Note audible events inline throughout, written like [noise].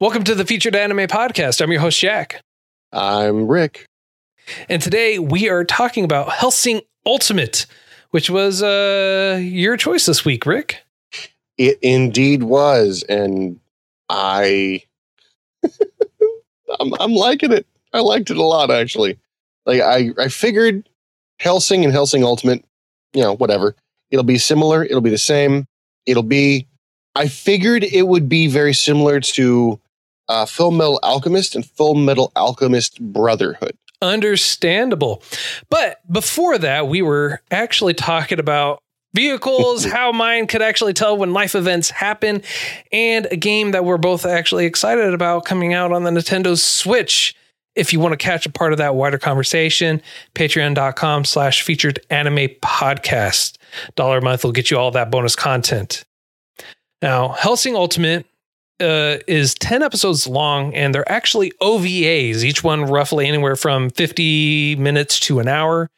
Welcome to the Featured Anime Podcast. I'm your host, Jack. I'm Rick. And today we are talking about Hellsing Ultimate, which was uh, your choice this week, Rick. It indeed was, and I, [laughs] I'm, I'm liking it. I liked it a lot, actually. Like I, I figured Hellsing and Hellsing Ultimate, you know, whatever. It'll be similar. It'll be the same. It'll be. I figured it would be very similar to uh, Full Metal Alchemist and Full Metal Alchemist Brotherhood. Understandable. But before that, we were actually talking about vehicles, [laughs] how mine could actually tell when life events happen, and a game that we're both actually excited about coming out on the Nintendo Switch. If you want to catch a part of that wider conversation, patreon.com slash featured anime podcast. Dollar a month will get you all that bonus content. Now, Hellsing Ultimate uh, is 10 episodes long, and they're actually OVAs, each one roughly anywhere from 50 minutes to an hour.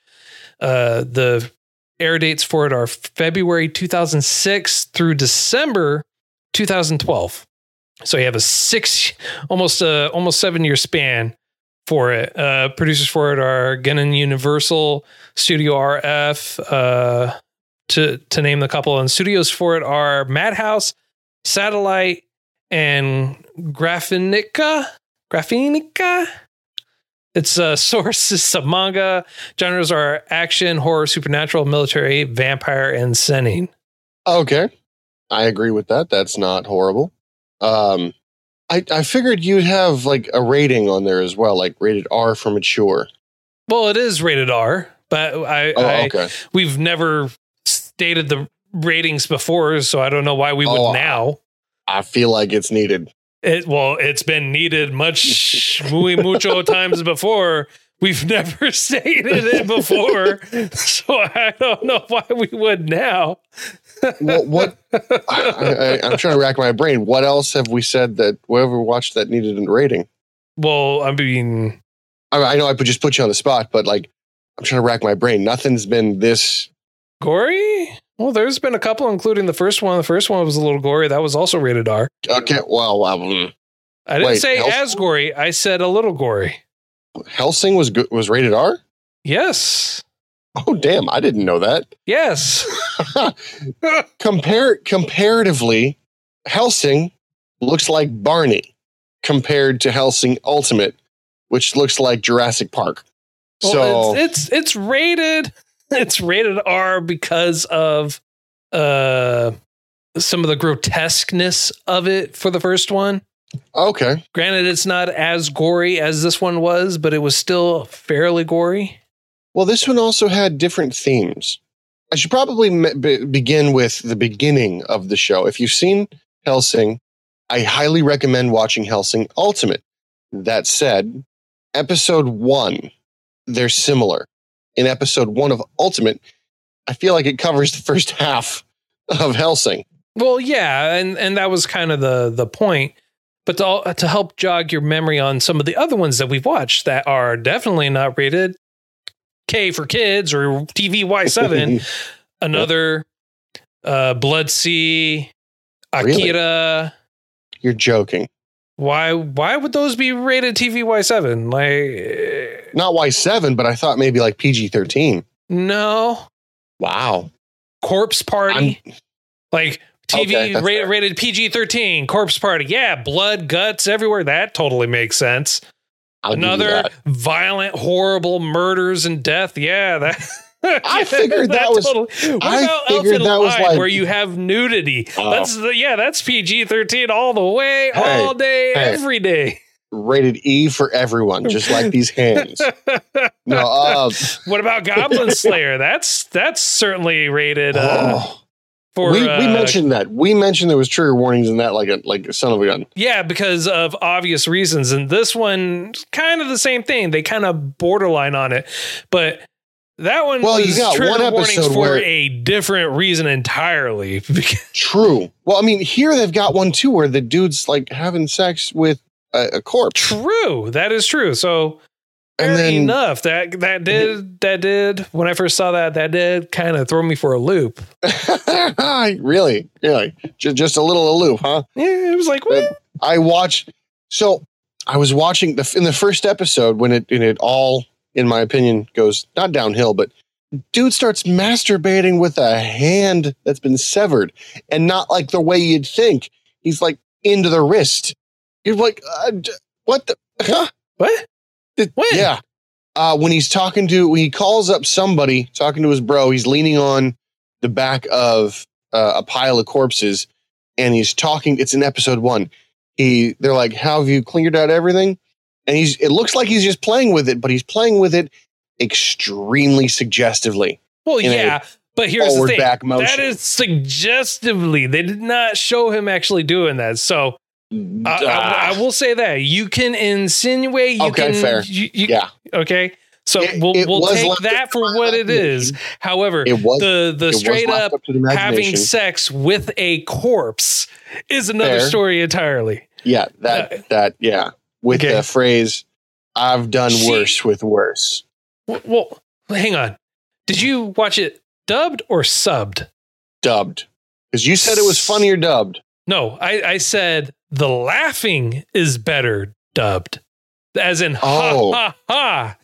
Uh, the air dates for it are February 2006 through December 2012. So you have a six, almost a almost seven year span for it. Uh, producers for it are Geneon Universal, Studio RF, uh, to to name the couple, and studios for it are Madhouse, Satellite, and Graphinica. Graphinica. Its uh, [laughs] source is some manga. Genres are action, horror, supernatural, military, vampire, and seinen. Okay, I agree with that. That's not horrible. Um, I I figured you'd have like a rating on there as well, like rated R for mature. Well, it is rated R, but I, Oh, I okay. we've never stated the ratings before, so I don't know why we would Oh, now. I feel like it's needed. It well, it's been needed much muy mucho [laughs] times before. We've [laughs] never stated it before, so I don't know why we would now. What? what I, I'm trying to rack my brain. What else have we said that whoever watched that needed a rating? Well, I mean, I, I know I just put you on the spot, but like I'm trying to rack my brain. Nothing's been this. gory. Well, there's been a couple, including the first one. The first one was a little gory. That was also rated R. Okay, well, mm. I didn't Wait, say as gory. I said a little gory. Hellsing was good. Was rated R. Yes. Oh damn! I didn't know that. [laughs] Yes. Compare comparatively, Hellsing looks like Barney compared to Hellsing Ultimate, which looks like Jurassic Park. Well, so it's, it's it's rated [laughs] it's rated R because of uh some of the grotesqueness of it for the first one. okay, Granted, it's not as gory as this one was, but it was still fairly gory. well, this one also had different themes. I should probably be- begin with the beginning of the show. If you've seen Hellsing, I highly recommend watching Hellsing Ultimate. That said, episode one, they're similar. In episode one of Ultimate, I feel like it covers the first [laughs] half of Hellsing. Well, yeah, and and that was kind of the the point. But to to help jog your memory on some of the other ones that we've watched that are definitely not rated K for kids or TVY seven, [laughs] another uh, Blood-C, Really? Akira. You're joking. Why why would those be rated TV Y7? Like Not Y7, but I thought maybe like PG 13. no Wow. Corpse Party. like TV Okay, that's ra- fair. rated PG thirteen. Corpse Party. Yeah, blood, guts everywhere. That totally makes sense. I'll Another violent, horrible murders and death. Yeah, that. [laughs] I figured that was- Totally. What I about figured that was like- where you have nudity? Oh. That's the, yeah, that's PG thirteen all the way, Hey, all day, hey. every day. Rated E for everyone, just like these hands. [laughs] No, uh, what about Goblin [laughs] Slayer? That's that's certainly rated. Uh, oh, For we, we uh, mentioned that. We mentioned there was trigger warnings in that, like a like a son of a gun. Yeah, because of obvious reasons. And this one, kind of the same thing. They kind of borderline on it. But that one Well, you got one episode for where- a different reason entirely. [laughs] True. Well, I mean, here they've got one too, where the dude's like having sex with a, a corpse, true. That is true. So and then enough. That that did that did when I first saw that, that did kind of throw me for a loop. [laughs] really, really, just just a little aloof, huh? Yeah, it was like, what? I watched. So I was watching the in the first episode when it and it all, in my opinion, goes not downhill, but dude starts masturbating with a hand that's been severed, and not like the way you'd think. He's like into the wrist. You're like, uh, what the? Huh? What? When? Yeah. Uh, when he's talking to, when he calls up somebody, talking to his bro, he's leaning on the back of uh, a pile of corpses, and he's talking. It's in episode one. He, they're like, "How have you cleared out everything?" And he's, it looks like he's just playing with it, but he's playing with it extremely suggestively. Well, yeah, but here's the forward thing. back motion. That is suggestively. They did not show him actually doing that. So I, I- Ah, I will say that you can insinuate. You Okay, can, fair. You, you- yeah, Okay. So It- we'll it we'll take that for what it is. However, it was. the the straight up the having sex with a corpse is another Fair. story entirely. Yeah, that Uh, that yeah. With Okay. the phrase, "I've done She- worse with worse." Well, well, hang on. Did you watch it dubbed or subbed? Dubbed, because you said it was funnier dubbed. No, I, I said the laughing is better dubbed, as in Oh. ha ha ha.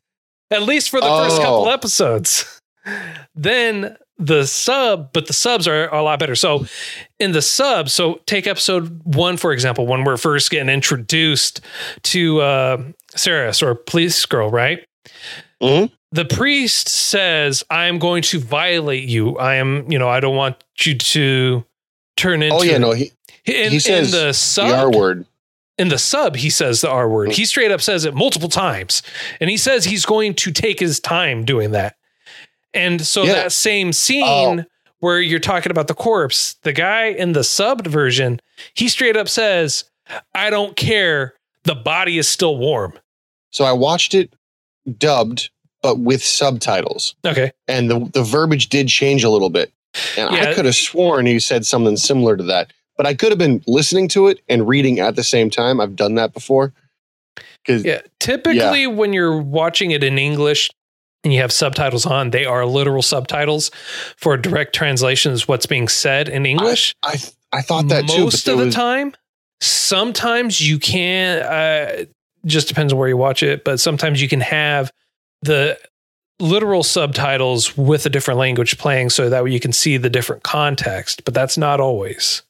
At least for the first Oh. couple episodes. [laughs] then the sub, but the subs are a lot better. So in the sub, so take episode one for example, when we're first getting introduced to uh, Seras or Police Girl, right? Mhm. The priest says, "I'm going to violate you. I am, you know, I don't want you to." Turn into Oh yeah, no, he in, he says in the the sub, R word. in the sub, he says the R word. He straight up says it multiple times, and he says he's going to take his time doing that. And so Yeah. that same oh. scene Oh. where you're talking about the corpse, the guy in the subbed version, he straight up says, "I don't care. The body is still warm." So I watched it dubbed, but with subtitles, Okay, and the the verbiage did change a little bit. And Yeah. I could have sworn he said something similar to that, but I could have been listening to it and reading at the same time. I've done that before. Yeah. Typically, when you're watching it in English. And you have subtitles on, they are literal subtitles for direct translations, what's being said in English. I I thought that too. most but of the was- time sometimes you can uh just depends on where you watch it but sometimes you can have the literal subtitles with a different language playing so that way you can see the different context but that's not always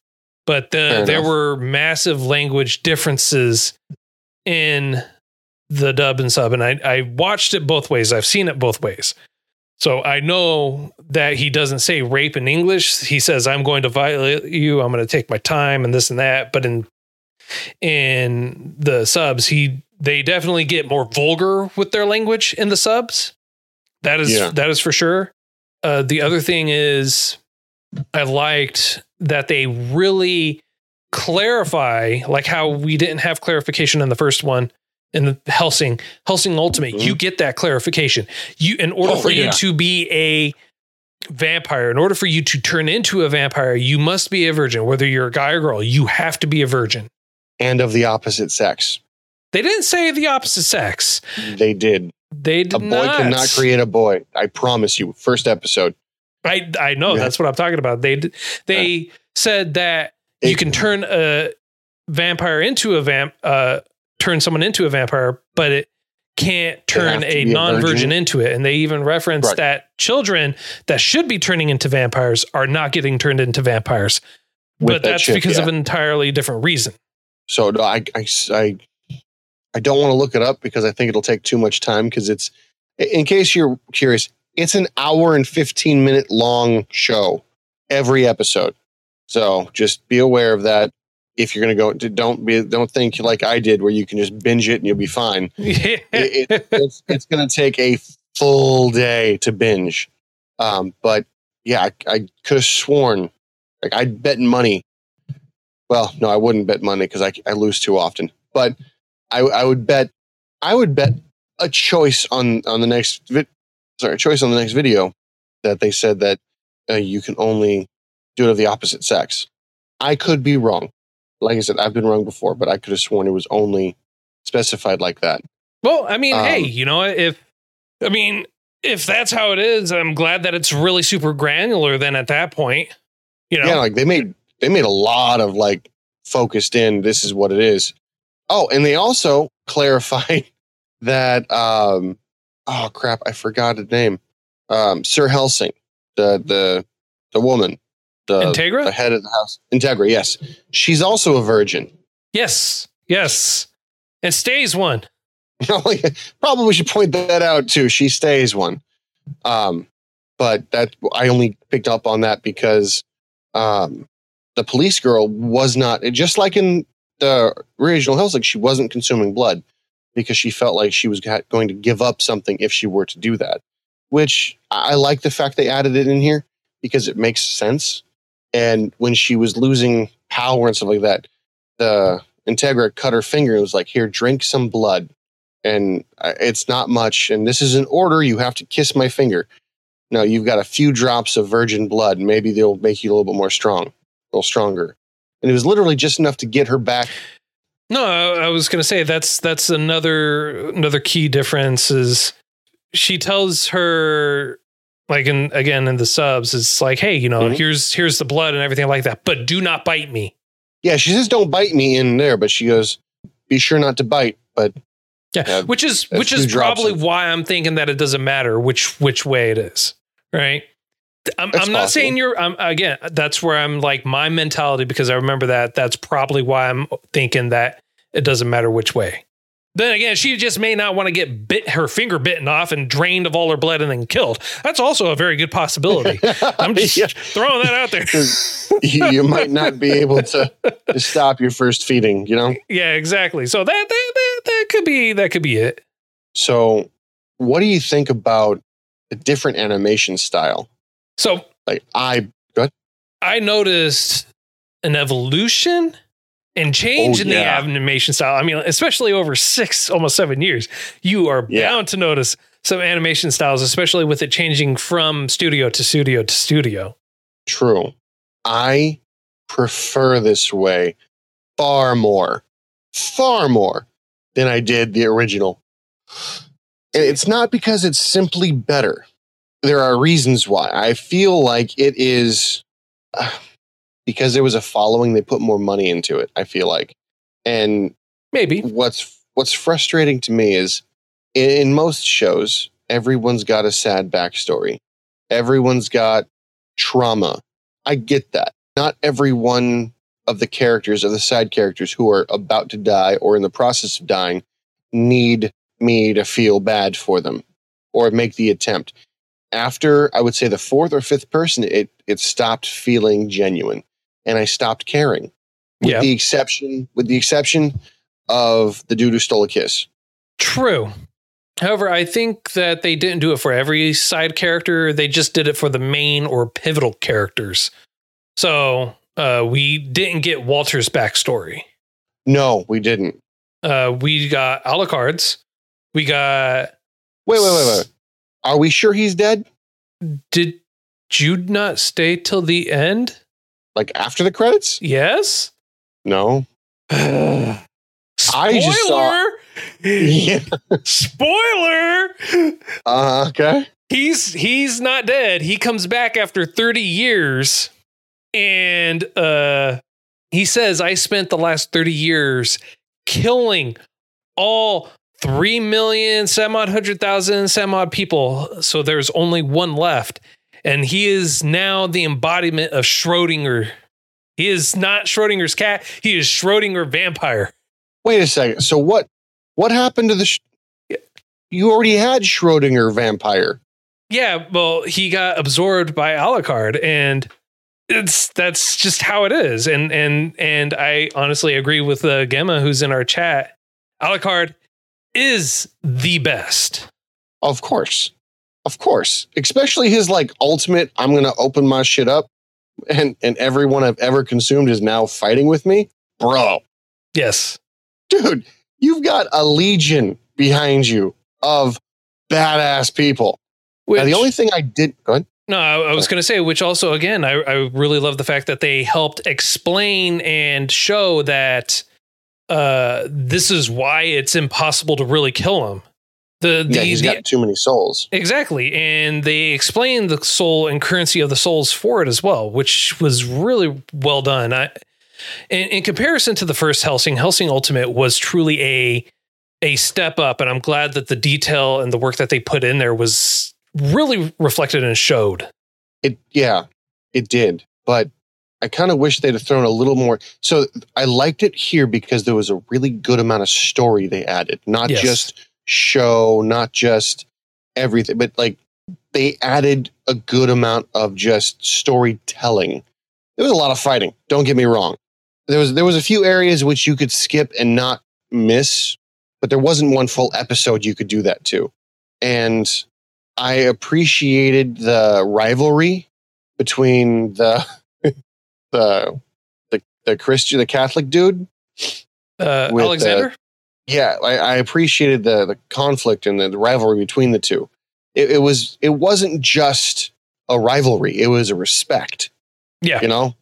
but the, there were massive language differences in the dub and sub and I, I watched it both ways i've seen it both ways so I know that he doesn't say rape in English. He says, "I'm going to violate you. I'm going to take my time and this and that." But in in the subs, he they definitely get more vulgar with their language in the subs. That is Yeah. that is for sure. Uh, the other thing is, I liked that they really clarify, like how we didn't have clarification in the first one in the Hellsing Hellsing Ultimate. Mhm. You get that clarification. You in order Oh, for you to be a vampire, in order for you to turn into a vampire, you must be a virgin. Whether you're a guy or girl, you have to be a virgin. and of the opposite sex. They didn't say the opposite sex. They did. They did A boy not. cannot create a boy. I promise you. First episode. I I know Yeah. that's what I'm talking about. They they said that you can turn a vampire into a vamp, uh, turn someone into a vampire, but it can't turn a non-virgin into it. And they even reference Correct. that children that should be turning into vampires are not getting turned into vampires. with but that that's because yeah. of an entirely different reason. So no, I, I, I, I don't want to look it up because I think it'll take too much time. Because it's, in case you're curious, it's an hour and 15 minute long show every episode. So just be aware of that. If you're going to go, don't be, don't think like I did, where you can just binge it and you'll be fine. [laughs] It, it, it's it's going to take a full day to binge. Um, but yeah, I, I could have sworn Like I'd bet money. Well, no, I wouldn't bet money because I, I lose too often. But I, I would bet I would bet a choice on on the next vi- sorry choice on the next video that they said that uh, you can only do it of the opposite sex. I could be wrong. Like I said, I've been wrong before, but I could have sworn it was only specified like that. Well, I mean, Um, hey, you know, if I mean, if that's how it is, I'm glad that it's really super granular. Then at that point, you know, Yeah, like they made they made a lot of like focused in. This is what it is. Oh, and they also [laughs] clarified that. um Oh crap! I forgot the name. Um, Sir Hellsing, the the the woman, the Integra? the head of the house, Integra. Yes, she's also a virgin. yes, yes, and stays one. [laughs] Probably should point that out too. She stays one. Um, but that I only picked up on that because um, the police girl was not just like in the original like She wasn't consuming blood because she felt like she was going to give up something if she were to do that. Which I like the fact they added it in here because it makes sense. And when she was losing power and stuff like that, the Integra cut her finger and was like, "Here, drink some blood." and it's not much. And this is an order. You have to kiss my finger. No, you've got a few drops of virgin blood. Maybe they'll make you a little bit more strong, a little stronger. And it was literally just enough to get her back. No, I was going to say that's that's another another key difference is she tells her like in again in the subs it's like hey you know Mhm. here's here's the blood and everything like that but do not bite me Yeah, she says, "Don't bite me" in there, but she goes, "Be sure not to bite." But yeah, Yeah, which is which is probably of- why I'm thinking that it doesn't matter which which way it is right I'm, I'm not saying you're I'm again that's where I'm like my mentality because I remember that that's probably why I'm thinking that it doesn't matter which way then again she just may not want to get bit her finger bitten off and drained of all her blood and then killed that's also a very good possibility [laughs] I'm just Yeah, throwing that out there. [laughs] you, might not be able to, to stop your first feeding. You know. [laughs] yeah exactly so that that, that that could be that could be it So, what do you think about the different animation style? so Like, I I noticed an evolution and change Oh, in the animation style. I mean, especially over six, almost seven years, you are Yeah. bound to notice some animation styles, especially with it changing from studio to studio to studio. True. I prefer this way far more, far more than I did the original. And it's not because it's simply better. There are reasons why. I feel like it is uh, because there was a following, they put more money into it, I feel like. And Maybe. what's what's frustrating to me is in, in most shows everyone's got a sad backstory. Everyone's got trauma. I get that. Not every one of the characters of the side characters who are about to die or in the process of dying need me to feel bad for them or make the attempt. After i would say the fourth or fifth person it it stopped feeling genuine and i stopped caring with Yeah. the exception with the exception of the dude who stole a kiss. True. However, I think that they didn't do it for every side character. They just did it for the main or pivotal characters. So uh, we didn't get Walter's backstory. No, we didn't. Uh, we got Alucard's. We got Wait, wait, wait, wait. Are we sure he's dead? Did Jude not stay till the end? Like after the credits? Yes. No. Spoiler. [sighs] I just saw- Yeah. [laughs] Spoiler. Uh, okay. He's he's not dead. He comes back after 30 years and uh he says I spent the last 30 years killing all 3 million some odd hundred thousand some odd people. So there's only one left. And he is now the embodiment of Schrodinger. He is not Schrodinger's cat. He is Schrodinger vampire. Wait a second. So what? What happened to the? Sh- you already had Schrodinger vampire. Yeah, well, he got absorbed by Alucard, and it's that's just how it is. And and and I honestly agree with uh, Gemma, who's in our chat. Alucard is the best. Of course, of course. Especially his like ultimate. I'm gonna open my shit up. and and everyone I've ever consumed is now fighting with me, bro. Yes. Dude, you've got a legion behind you of badass people. Which, now, the only thing I did go ahead. no, I, I was going to say, which also, again, I, I really love the fact that they helped explain and show that uh, this is why it's impossible to really kill him. The, the, Yeah, he's the got too many souls. Exactly. And they explained the soul and currency of the souls for it as well, which was really well done. I, in, in comparison to the first Hellsing, Hellsing Ultimate was truly a a step up, and I'm glad that the detail and the work that they put in there was really reflected and showed. It yeah, it did. But I kind of wish they'd have thrown a little more. So I liked it here because there was a really good amount of story they added, not Yes. just show, not just everything, but like they added a good amount of just storytelling. There was a lot of fighting. Don't get me wrong. There was there was a few areas which you could skip and not miss, but there wasn't one full episode you could do that to. And I appreciated the rivalry between the [laughs] the the the Christian the Catholic dude. Uh, uh, Alexander? Yeah, I, I appreciated the the conflict and the, the rivalry between the two. It, it was it wasn't just a rivalry; it was a respect. Yeah. you know.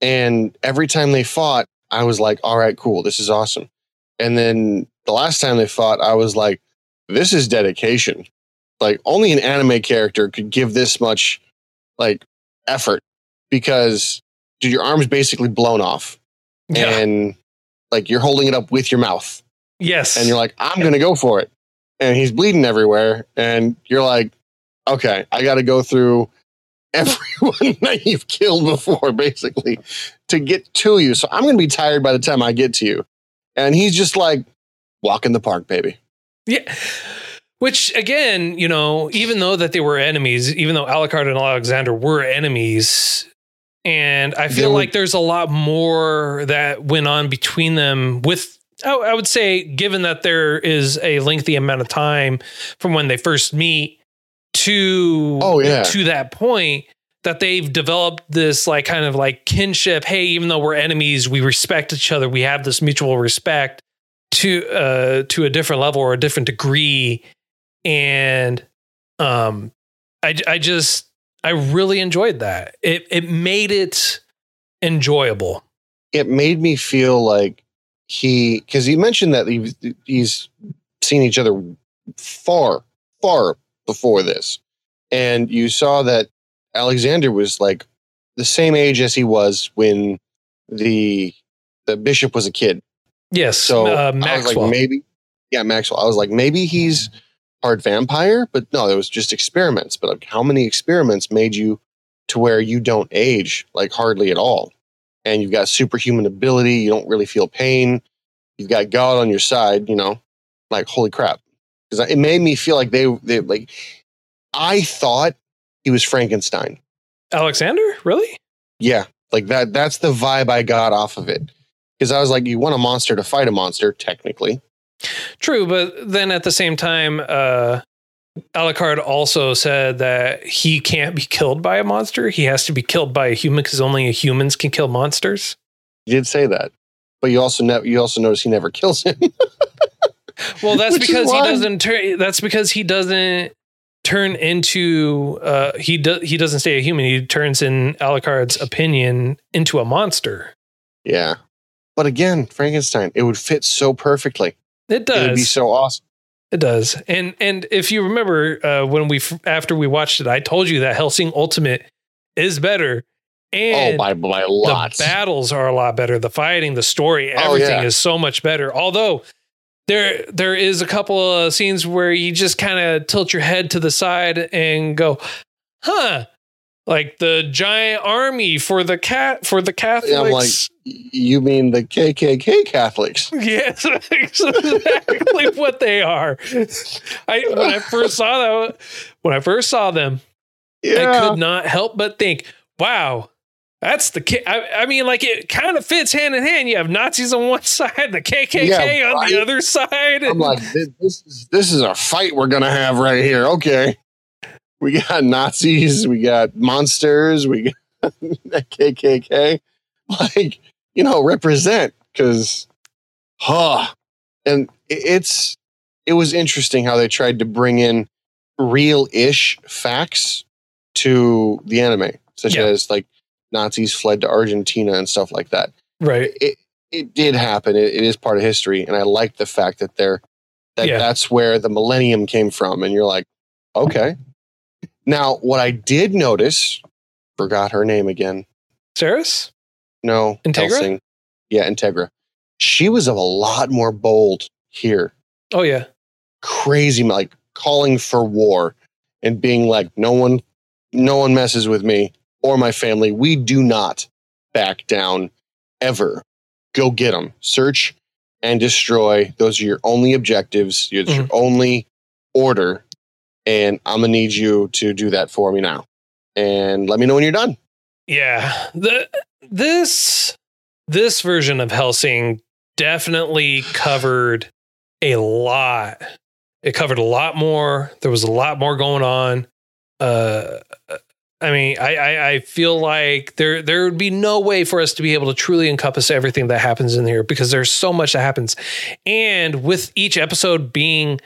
And every time they fought, I was like, "All right, cool, this is awesome." And then the last time they fought, I was like, "This is dedication." Like only an anime character could give this much like effort because dude, your arm's basically blown off yeah. and like you're holding it up with your mouth yes. and you're like, I'm gonna go for it. And he's bleeding everywhere, and you're like, okay, I gotta go through [laughs] everyone that you've killed before, basically, to get to you. So I'm gonna be tired by the time I get to you. And he's just like, walk in the park, baby. Yeah. Which again, you know, even though that they were enemies, even though Alucard and Alexander were enemies, and I feel were- like there's a lot more that went on between them with I, would say, given that there is a lengthy amount of time from when they first meet to Oh, yeah. to that point that they've developed this like kind of like kinship. Hey, even though we're enemies, we respect each other. We have this mutual respect to uh to a different level or a different degree. And um I I just I really enjoyed that. It it made it enjoyable. It made me feel like he, because he mentioned that he, he's seen each other far, far before this. And you saw that Alexander was like the same age as he was when the the bishop was a kid. Yes. So uh, I was like, maybe, yeah, Maxwell. I was like, maybe he's part vampire, but no, it was just experiments. But like, how many experiments made you to where you don't age like hardly at all, and you've got superhuman ability? You don't really feel pain. You've got God on your side. You know, like holy crap! Because it made me feel like they they like. I thought he was Frankenstein. Alexander? Really? Yeah, like that. That's the vibe I got off of it. Because I was like, you want a monster to fight a monster, technically. True, but then at the same time, uh Alucard also said that he can't be killed by a monster. He has to be killed by a human because only humans can kill monsters. You did say that, but you also ne- you also notice he never kills him. [laughs] Well, that's Which because he doesn't turn. That's because he doesn't turn into. Uh, he do, he doesn't stay a human. He turns, in Alucard's opinion, into a monster. yeah, but again, Frankenstein, it would fit so perfectly. It does. It would be so awesome. It does. And and if you remember uh, when we after we watched it, I told you that Hellsing Ultimate is better. And oh, by by lots. The battles are a lot better. The fighting, the story, Oh, everything yeah. is so much better. Although there there is a couple of scenes where you just kind of tilt your head to the side and go, "Huh." Like the giant army for the cat for the Catholics. I'm like, you mean the KKK Catholics? [laughs] Yes, exactly [laughs] what they are. I when I first saw that when I first saw them, I could not help but think, wow, that's the K. I, I mean, like it kind of fits hand in hand. You have Nazis on one [laughs] side, the KKK Yeah, on the other side. I'm like, this, this is this is a fight we're gonna have right here. Okay, we got [laughs] Nazis, we got monsters, we got [laughs] KKK, like you know, represent because, huh? And it's it was interesting how they tried to bring in real-ish facts to the anime, such Yeah. as like Nazis fled to Argentina and stuff like that. Right. It it did happen. It, it is part of history, and I like the fact that they're that Yeah. that's where the millennium came from. And you're like, okay. Now, what I did notice, forgot her name again. Seras? No, Integra? Hellsing. Yeah, Integra. She was a lot more bold here. Oh yeah. Crazy, like calling for war and being like, no one, no one messes with me or my family. We do not back down ever. Go get them. Search and destroy. Those are your only objectives. It's your mm-hmm. only order. And I'm gonna need you to do that for me now. And let me know when you're done. Yeah. The this this version of Hellsing definitely covered a lot. It covered a lot more. There was a lot more going on. Uh I mean, I, I I feel like there there would be no way for us to be able to truly encompass everything that happens in here because there's so much that happens. And with each episode being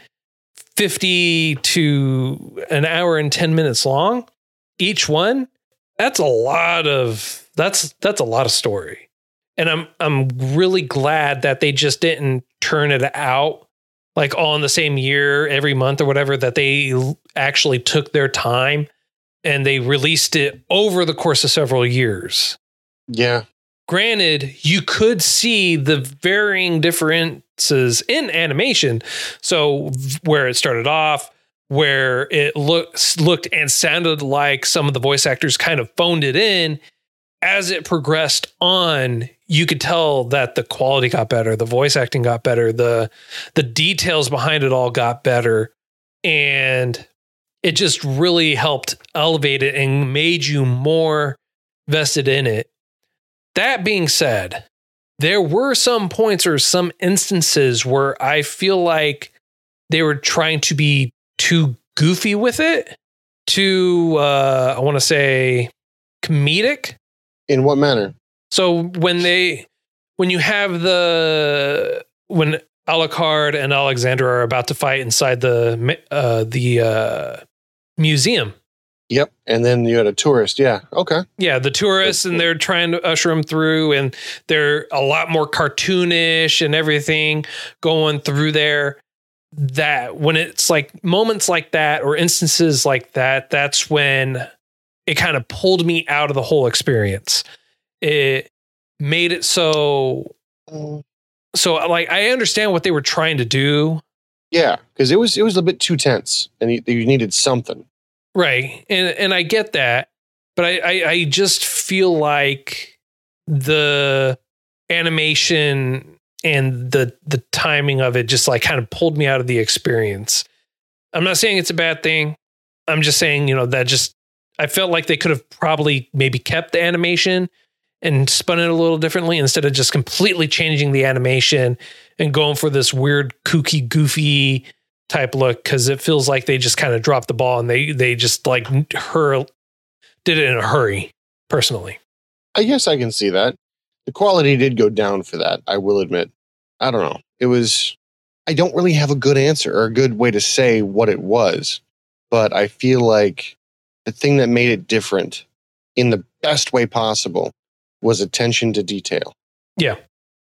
50 to an hour and 10 minutes long, each one, that's a lot of that's that's a lot of story. And I'm I'm really glad that they just didn't turn it out like all in the same year every month or whatever that they actually took their time and they released it over the course of several years. Yeah. Granted, you could see the varying differences in animation. So where it started off, where it looks looked and sounded like some of the voice actors kind of phoned it in, as it progressed on, you could tell that the quality got better, the voice acting got better, the the details behind it all got better, and it just really helped elevate it and made you more vested in it. That being said, there were some points or some instances where I feel like they were trying to be too goofy with it, too uh I want to say comedic. In what manner? So when they when you have the when Alucard and Alexander are about to fight inside the uh the uh museum. Yep. And then you had a tourist. Yeah. Okay. Yeah, the tourists and they're trying to usher them through and they're a lot more cartoonish and everything going through there. That when it's like moments like that or instances like that, that's when it kind of pulled me out of the whole experience. It made it so so like I understand what they were trying to do, Yeah, because it was it was a bit too tense, and you, you needed something. Right. And and I get that. But I, I, I just feel like the animation and the the timing of it just like kind of pulled me out of the experience. I'm not saying it's a bad thing. I'm just saying, you know, that just I felt like they could have probably maybe kept the animation and spun it a little differently instead of just completely changing the animation and going for this weird kooky goofy type look because it feels like they just kind of dropped the ball and they they just like her did it in a hurry personally I guess I can see that. The quality did go down for that. I will admit. I don't know. It was. I don't really have a good answer or a good way to say what it was, but I feel like the thing that made it different in the best way possible was attention to detail. Yeah.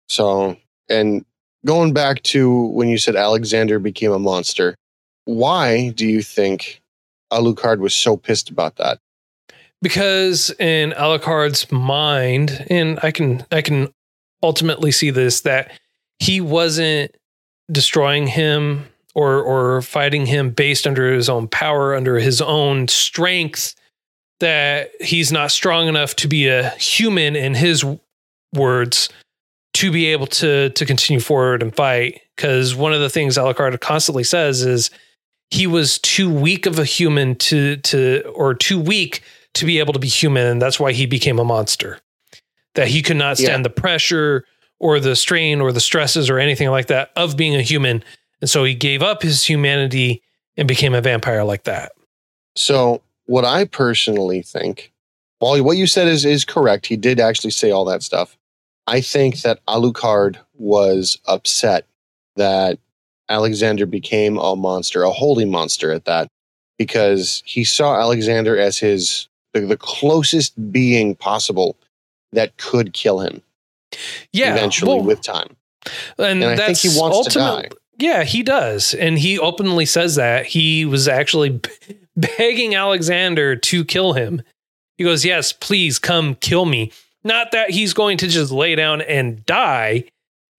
So, and going back to when you said Alexander became a monster, why do you think Alucard was so pissed about that? because in Alucard's mind and I can I can ultimately see this that he wasn't destroying him or or fighting him based under his own power under his own strength that he's not strong enough to be a human in his words to be able to to continue forward and fight. Because one of the things Alucard constantly says is he was too weak of a human to to or too weak to be able to be human and that's why he became a monster. That he could not stand Yeah. the pressure or the strain or the stresses or anything like that of being a human. And so he gave up his humanity and became a vampire like that. So, what I personally think while what you said is is correct, he did actually say all that stuff. I think that Alucard was upset that Alexander became a monster, a holy monster at that, because he saw Alexander as his the, the closest being possible that could kill him. Yeah, eventually well, with time. and, And I think that's he wants to die. Yeah, he does, and he openly says that he was actually [laughs] begging Alexander to kill him. He goes, "Yes, please come kill me." Not that he's going to just lay down and die.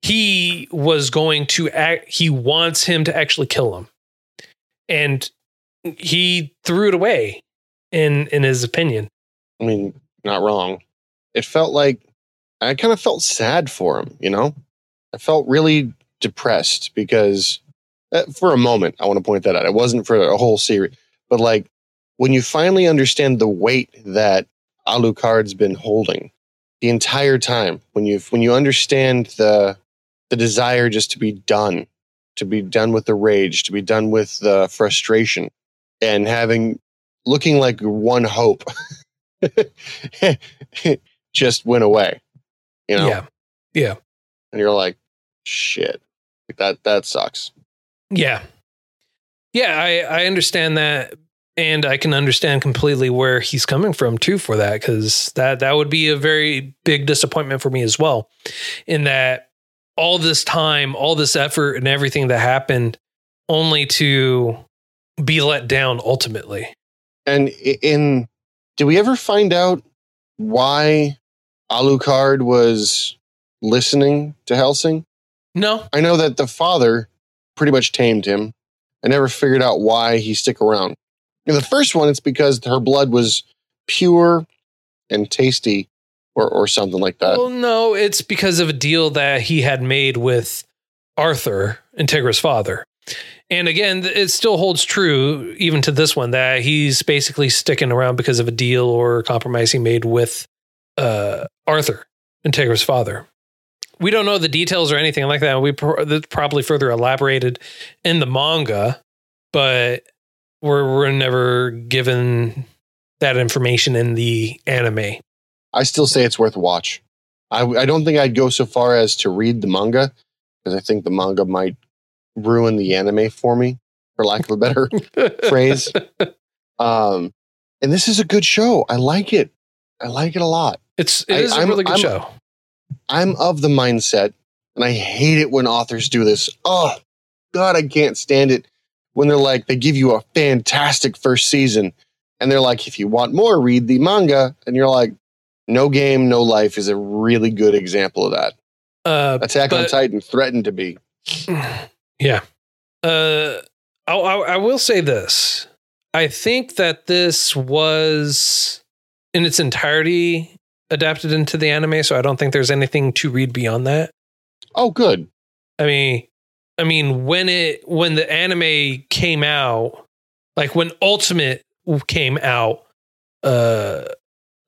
He was going to act. He wants him to actually kill him, and he threw it away. In in his opinion, I mean, not wrong. It felt like I kind of felt sad for him, you know? I felt really depressed because uh, for a moment, I want to point that out. It wasn't for a whole series, but like when you finally understand the weight that Alucard's been holding the entire time, when you when you understand the the desire just to be done, to be done with the rage, to be done with the frustration, and having looking like one hope [laughs] just went away. You know, yeah, yeah. and you're like, shit, that that sucks. Yeah. Yeah, I, I understand that. And I can understand completely where he's coming from too for that, because that that would be a very big disappointment for me as well. In that all this time, all this effort and everything that happened only to be let down ultimately. And in did we ever find out why Alucard was listening to Hellsing? No. I know that the father pretty much tamed him. I never figured out why he stick around. In the first one, it's because her blood was pure and tasty, or or something like that. Well, no, it's because of a deal that he had made with Arthur, Integra's father. And again, it still holds true even to this one that he's basically sticking around because of a deal or compromise he made with uh, Arthur, Integra's father. We don't know the details or anything like that. We pro- probably further elaborated in the manga, but we're we're never given that information in the anime. I still say it's worth a watch. I, I don't think I'd go so far as to read the manga because I think the manga might ruin the anime for me, for lack of a better [laughs] phrase. Um, and this is a good show. I like it. I like it a lot. It's it I- is a I'm- really good I'm- show. I'm of the mindset, and I hate it when authors do this. Oh, God, I can't stand it when they're like, they give you a fantastic first season, and they're like, if you want more, read the manga. And you're like, No Game, No Life is a really good example of that. Uh, Attack on Titan threatened to be. [sighs] yeah. Uh, I, I, I will say this. I think that this was in its entirety adapted into the anime, so I don't think there's anything to read beyond that. Oh, good. I mean, I mean when it when the anime came out, like when Ultimate came out, uh,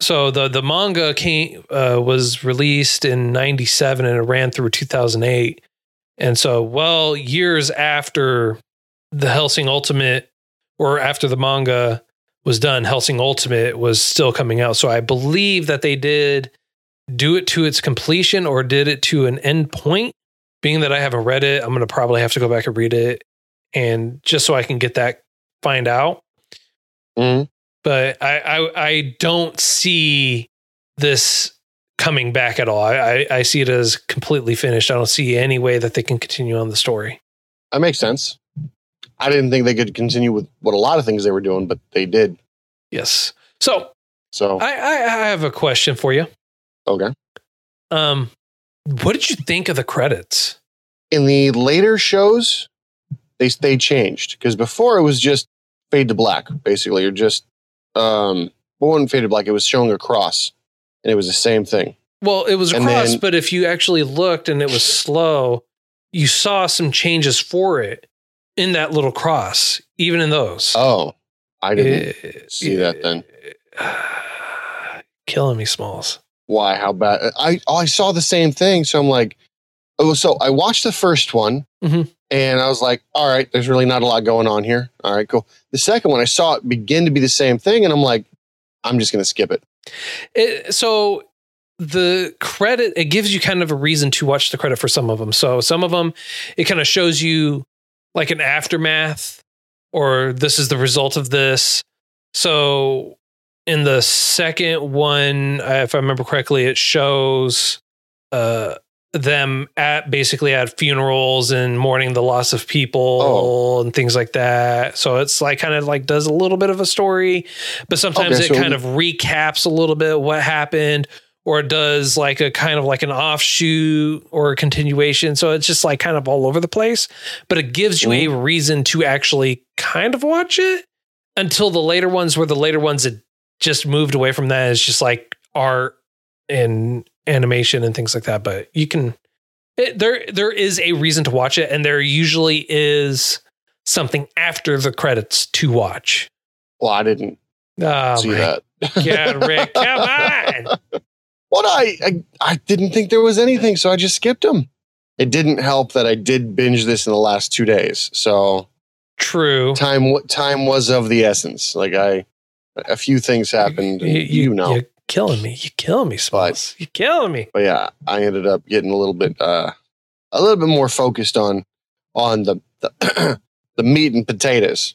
so the the manga came uh, was released in '97 and it ran through 2008, and so well years after the Hellsing Ultimate or after the manga was done, Hellsing Ultimate was still coming out. So I believe that they did do it to its completion or did it to an end point. Being that I haven't read it, I'm going to probably have to go back and read it, and just so I can get that find out. Mhm. But I, I I don't see this coming back at all. I, I I see it as completely finished. I don't see any way that they can continue on the story. That makes sense. I didn't think they could continue with what a lot of things they were doing, but they did. Yes. So So, I I, I have a question for you. okay. Um, what did you think of the credits? in the later shows, they they changed because before it was just fade to black, basically, or just um, well, it fade to black. It was showing a cross, and it was the same thing. Well, it was And across, then- but if you actually looked and it was [laughs] slow, you saw some changes for it in that little cross, even in those. Oh, I didn't Eh, see that then. [sighs] Killing me, Smalls. Why? How bad? I I saw the same thing, so I'm like, oh, so I watched the first one, Mhm. and I was like, all right, there's really not a lot going on here. All right, cool. The second one, I saw it begin to be the same thing, and I'm like, I'm just gonna skip it. It, so the credit it gives you kind of a reason to watch the credit for some of them. So some of them it kind of shows you like an aftermath or this is the result of this. So in the second one, if I remember correctly, it shows uh, them at basically at funerals and mourning the loss of people Oh. and things like that. So it's like kind of like does a little bit of a story, but sometimes Okay, it so- kind of recaps a little bit what happened or it does like a kind of like an offshoot or a continuation. So it's just like kind of all over the place, but it gives you a reason to actually kind of watch it until the later ones where the later ones that just moved away from that. It's just like art and animation and things like that. But you can it, there there is a reason to watch it, and there usually is something after the credits to watch. Well, I didn't Oh see that. god, Rick, come on! [laughs] What I, I I didn't think there was anything, so I just skipped them. It didn't help that I did binge this in the last two days, so True. time time was of the essence. Like I, a few things happened. You, know, you're killing me. You're killing me, Smalls. You're killing me. but yeah, I ended up getting a little bit uh a little bit more focused on on the the, [clears throat] the meat and potatoes.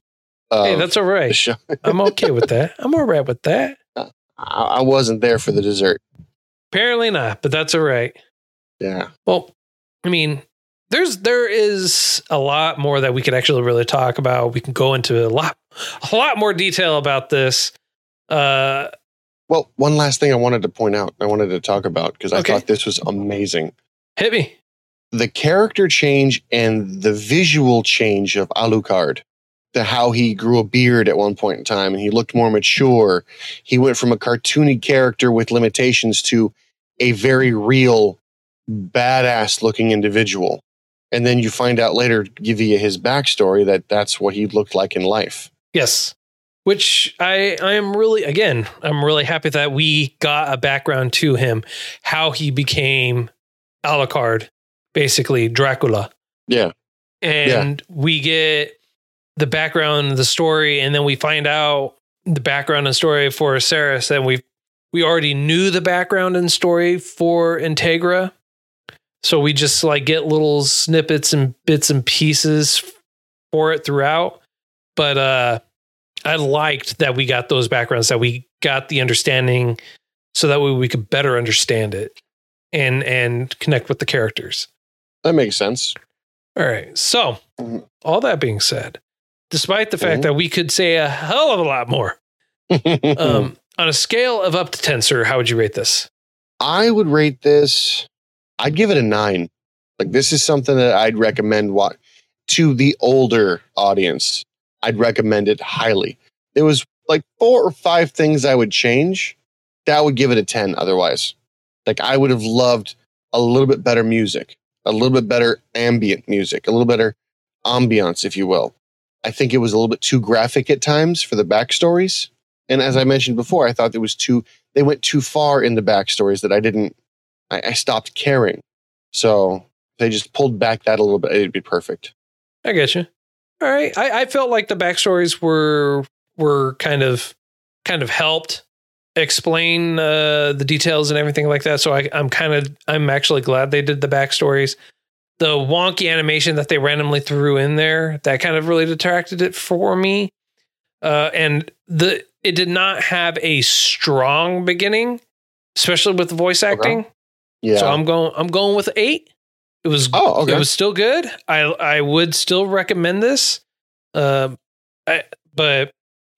Hey, that's all right. [laughs] I'm okay with that. I'm all right with that. I, I wasn't there for the dessert. Apparently not, but that's all right. Yeah. Well, I mean, there's there is a lot more that we could actually really talk about. We can go into a lot a lot more detail about this. Uh Well, one last thing I wanted to point out, I wanted to talk about because I Okay. thought this was amazing. hit me. The character change and the visual change of Alucard, to how he grew a beard at one point in time and he looked more mature. He went from a cartoony character with limitations to a very real, badass looking individual. And then you find out later, give you his backstory, that that's what he looked like in life. Yes. Which I I am really again, I'm really happy that we got a background to him, how he became Alucard, basically Dracula. Yeah. and we get the background, the story, and then we find out the background and story for Seras, and we we already knew the background and story for Integra, so we just like get little snippets and bits and pieces for it throughout. But uh, I liked that we got those backgrounds, that we got the understanding, so that way we could better understand it and and connect with the characters. That makes sense. All right. So, Mhm. all that being said, despite the fact Mhm. that we could say a hell of a lot more, [laughs] um, on a scale of up to 10, sir, how would you rate this? I would rate this. I'd give it a nine. Like this is something that I'd recommend what to the older audience. I'd recommend it highly. There was like four or five things I would change. That would give it a ten. Otherwise, like I would have loved a little bit better music, a little bit better ambient music, a little better ambiance, if you will. I think it was a little bit too graphic at times for the backstories. And as I mentioned before, I thought it was too they went too far in the backstories that I didn't I, I stopped caring. So they just pulled back that a little bit. It'd be perfect. I get you. All right. I, I felt like the backstories were were kind of kind of helped explain uh, the details and everything like that. So I, I'm kind of I'm actually glad they did the backstories. The wonky animation that they randomly threw in there that kind of really detracted it for me. Uh, and the it did not have a strong beginning, especially with the voice acting. Yeah. So I'm going. I'm going with eight. It was. Oh, okay. It was still good. I I would still recommend this. Um, I but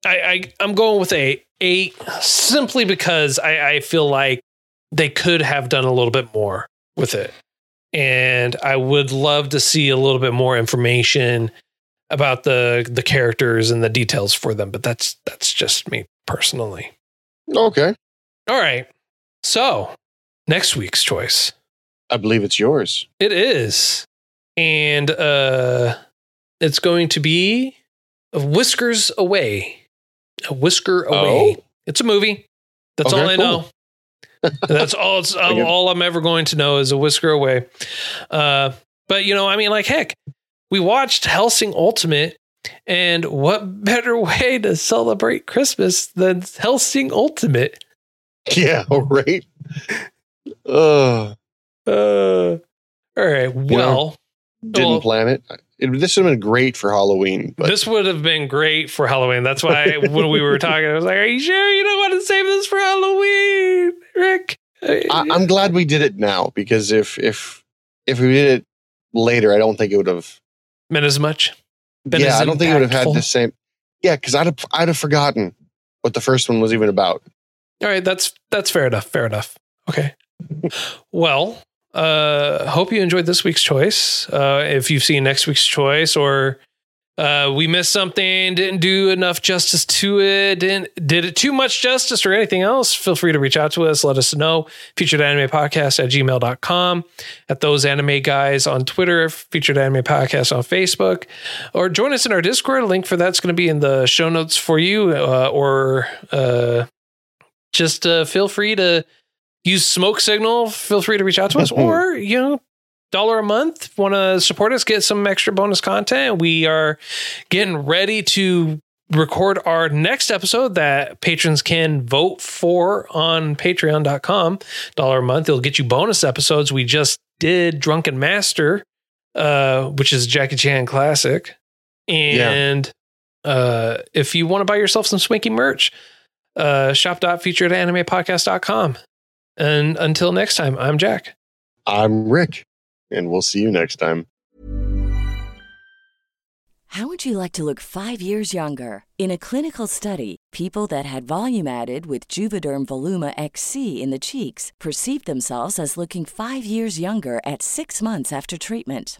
I, I I'm going with a eight simply because I I feel like they could have done a little bit more with it, and I would love to see a little bit more information about the the characters and the details for them. But that's that's just me personally. okay. All right. So next week's choice. I believe it's yours. It is. And uh it's going to be Whiskers Away. A Whisker Away. Oh. It's a movie. That's Okay, all I cool. know. [laughs] That's all it's all, all I'm ever going to know is a whisker away. Uh but you know, I mean like heck, we watched Hellsing Ultimate and what better way to celebrate Christmas than Hellsing Ultimate? Yeah, [laughs] right. Uh, Uh, all right. Well, didn't Well- plan it. it. This would have been great for Halloween, but this would have been great for Halloween. That's why [laughs] when we were talking, I was like, "Are you sure you don't want to save this for Halloween, Rick?" I, I'm glad we did it now because if if if we did it later, I don't think it would have. meant as much. Yeah, I don't think it would have had the same. Yeah, because I'd have I'd have forgotten what the first one was even about. All right, that's that's fair enough. Fair enough. Okay. [laughs] well, uh hope you enjoyed this week's choice. Uh if you've seen next week's choice or uh we missed something, didn't do enough justice to it, didn't did it too much justice or anything else, feel free to reach out to us, let us know. Featured anime podcast at gmail.com, at those anime guys on Twitter, featured anime podcast on Facebook, or join us in our Discord. Link for that's going to be in the show notes for you, uh, or uh just uh, feel free to use smoke signal feel free to reach out to us. [laughs] Or you know dollar a month want to support us get some extra bonus content. We are getting ready to record our next episode that patrons can vote for on patreon.com dollar a month it'll get you bonus episodes. We just did drunken master uh which is jackie chan classic. And uh if you want to buy yourself some swanky merch uh, shop.featuredanimepodcast.com. And until next time, I'm Jack. I'm Rick, and we'll see you next time. How would you like to look five years younger? In a clinical study, people that had volume added with Juvederm Voluma XC in the cheeks perceived themselves as looking five years younger at six months after treatment.